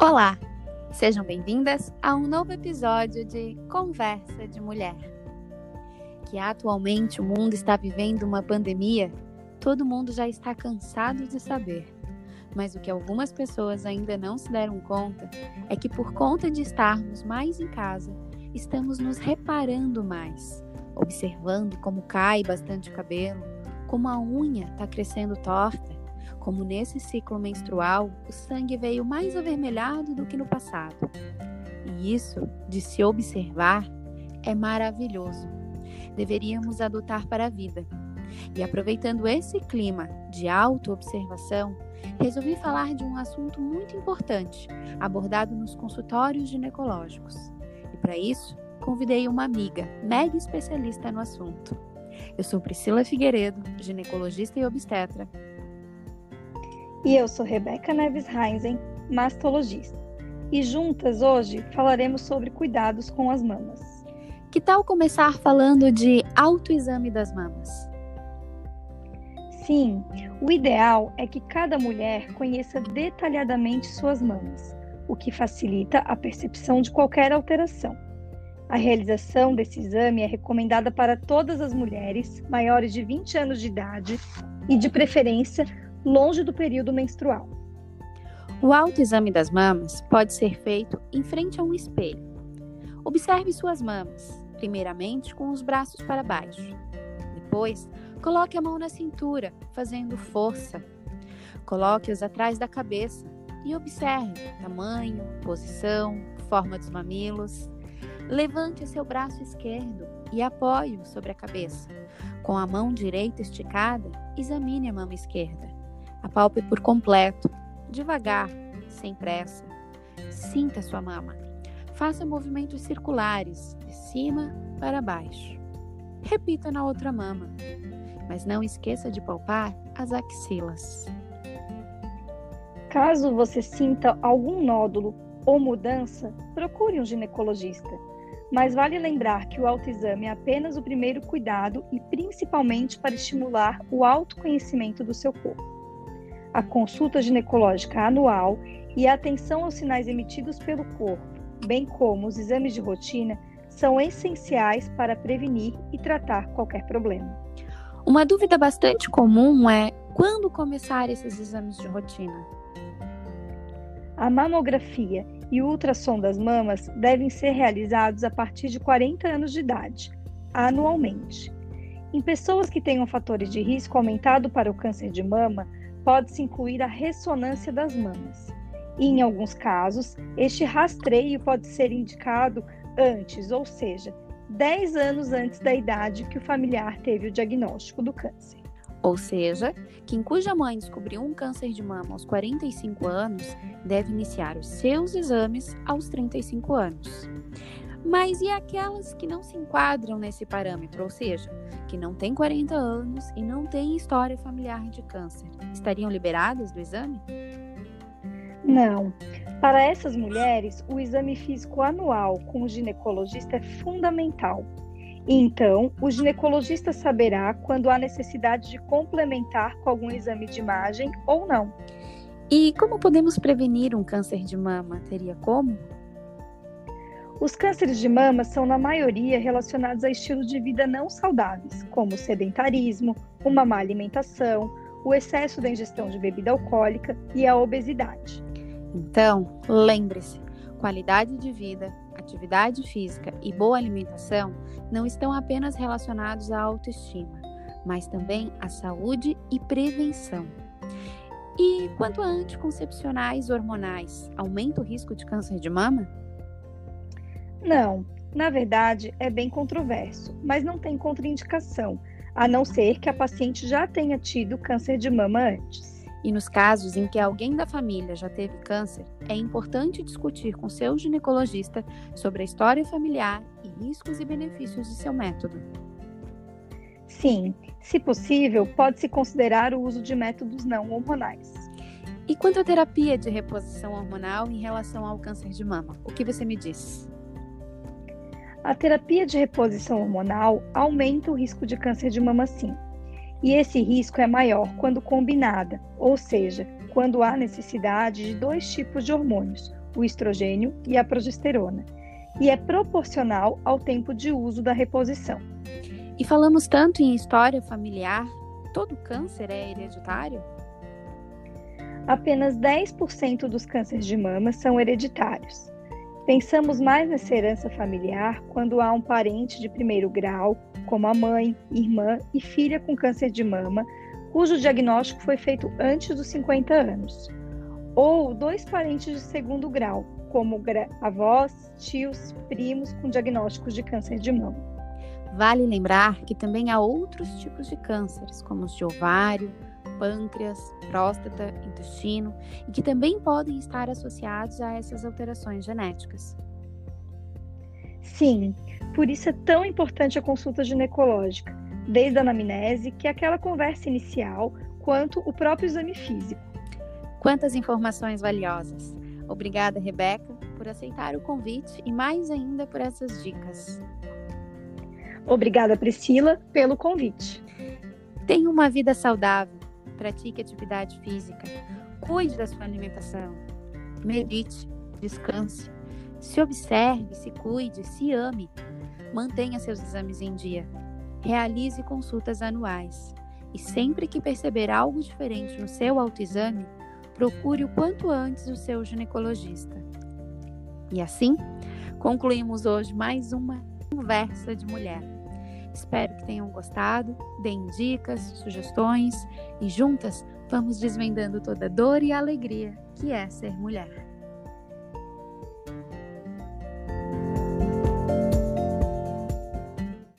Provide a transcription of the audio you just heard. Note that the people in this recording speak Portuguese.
Olá! Sejam bem-vindas a um novo episódio de Conversa de Mulher. Que atualmente o mundo está vivendo uma pandemia, todo mundo já está cansado de saber. Mas o que algumas pessoas ainda não se deram conta é que, por conta de estarmos mais em casa, estamos nos reparando mais, observando como cai bastante cabelo, como a unha está crescendo torta como nesse ciclo menstrual o sangue veio mais avermelhado do que no passado. E isso, de se observar, é maravilhoso. Deveríamos adotar para a vida. E aproveitando esse clima de auto-observação, resolvi falar de um assunto muito importante, abordado nos consultórios ginecológicos. E para isso, convidei uma amiga, mega especialista no assunto. Eu sou Priscila Figueiredo, ginecologista e obstetra, e eu sou Rebeca Neves Heinzen, mastologista. E juntas hoje falaremos sobre cuidados com as mamas. Que tal começar falando de autoexame das mamas? Sim, o ideal é que cada mulher conheça detalhadamente suas mamas, o que facilita a percepção de qualquer alteração. A realização desse exame é recomendada para todas as mulheres maiores de 20 anos de idade e, de preferência, longe do período menstrual. O autoexame das mamas pode ser feito em frente a um espelho. Observe suas mamas, primeiramente com os braços para baixo. Depois, coloque a mão na cintura, fazendo força. Coloque-os atrás da cabeça e observe tamanho, posição, forma dos mamilos. Levante seu braço esquerdo e apoie-o sobre a cabeça. Com a mão direita esticada, examine a mama esquerda. Apalpe por completo, devagar, sem pressa. Sinta sua mama. Faça movimentos circulares, de cima para baixo. Repita na outra mama, mas não esqueça de palpar as axilas. Caso você sinta algum nódulo ou mudança, procure um ginecologista. Mas vale lembrar que o autoexame é apenas o primeiro cuidado e principalmente para estimular o autoconhecimento do seu corpo a consulta ginecológica anual e a atenção aos sinais emitidos pelo corpo, bem como os exames de rotina, são essenciais para prevenir e tratar qualquer problema. Uma dúvida bastante comum é quando começar esses exames de rotina? A mamografia e o ultrassom das mamas devem ser realizados a partir de 40 anos de idade, anualmente. Em pessoas que tenham fatores de risco aumentado para o câncer de mama, pode-se incluir a ressonância das mamas. E, em alguns casos, este rastreio pode ser indicado antes, ou seja, 10 anos antes da idade que o familiar teve o diagnóstico do câncer. Ou seja, quem cuja mãe descobriu um câncer de mama aos 45 anos deve iniciar os seus exames aos 35 anos. Mas e aquelas que não se enquadram nesse parâmetro, ou seja, que não têm 40 anos e não têm história familiar de câncer, estariam liberadas do exame? Não. Para essas mulheres, o exame físico anual com o ginecologista é fundamental. Então, o ginecologista saberá quando há necessidade de complementar com algum exame de imagem ou não. E como podemos prevenir um câncer de mama? Teria como? Os cânceres de mama são, na maioria, relacionados a estilos de vida não saudáveis, como o sedentarismo, uma má alimentação, o excesso da ingestão de bebida alcoólica e a obesidade. Então, lembre-se: qualidade de vida, atividade física e boa alimentação não estão apenas relacionados à autoestima, mas também à saúde e prevenção. E quanto a anticoncepcionais hormonais, aumenta o risco de câncer de mama? Não, na verdade é bem controverso, mas não tem contraindicação, a não ser que a paciente já tenha tido câncer de mama antes. E nos casos em que alguém da família já teve câncer, é importante discutir com seu ginecologista sobre a história familiar e riscos e benefícios de seu método. Sim, se possível, pode-se considerar o uso de métodos não hormonais. E quanto à terapia de reposição hormonal em relação ao câncer de mama, o que você me diz? A terapia de reposição hormonal aumenta o risco de câncer de mama sim. E esse risco é maior quando combinada, ou seja, quando há necessidade de dois tipos de hormônios, o estrogênio e a progesterona, e é proporcional ao tempo de uso da reposição. E falamos tanto em história familiar, todo câncer é hereditário? Apenas 10% dos cânceres de mama são hereditários. Pensamos mais nessa herança familiar quando há um parente de primeiro grau, como a mãe, irmã e filha com câncer de mama, cujo diagnóstico foi feito antes dos 50 anos, ou dois parentes de segundo grau, como avós, tios, primos com diagnósticos de câncer de mama. Vale lembrar que também há outros tipos de cânceres, como os de ovário, pâncreas, próstata, intestino, e que também podem estar associados a essas alterações genéticas. Sim, por isso é tão importante a consulta ginecológica, desde a anamnese, que é aquela conversa inicial, quanto o próprio exame físico. Quantas informações valiosas! Obrigada, Rebeca, por aceitar o convite e mais ainda por essas dicas. Obrigada, Priscila, pelo convite. Tenha uma vida saudável, pratique atividade física, cuide da sua alimentação, medite, descanse, se observe, se cuide, se ame, mantenha seus exames em dia, realize consultas anuais. E sempre que perceber algo diferente no seu autoexame, procure o quanto antes o seu ginecologista. E assim, concluímos hoje mais uma conversa de mulher. Espero que tenham gostado, deem dicas, sugestões e juntas vamos desvendando toda a dor e alegria que é ser mulher.